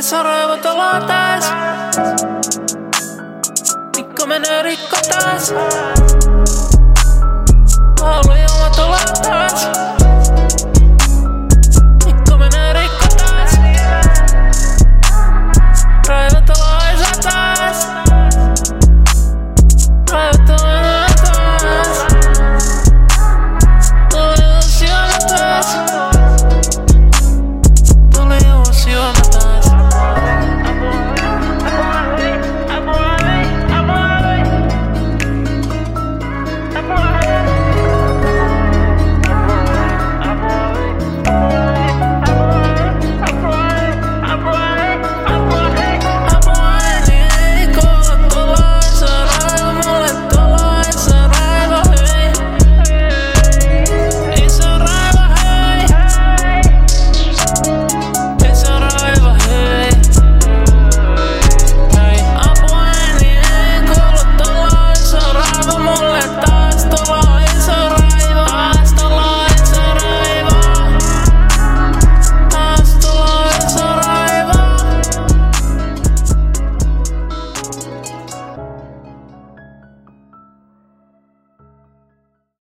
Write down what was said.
arvot olates Rikkominen rikko taas.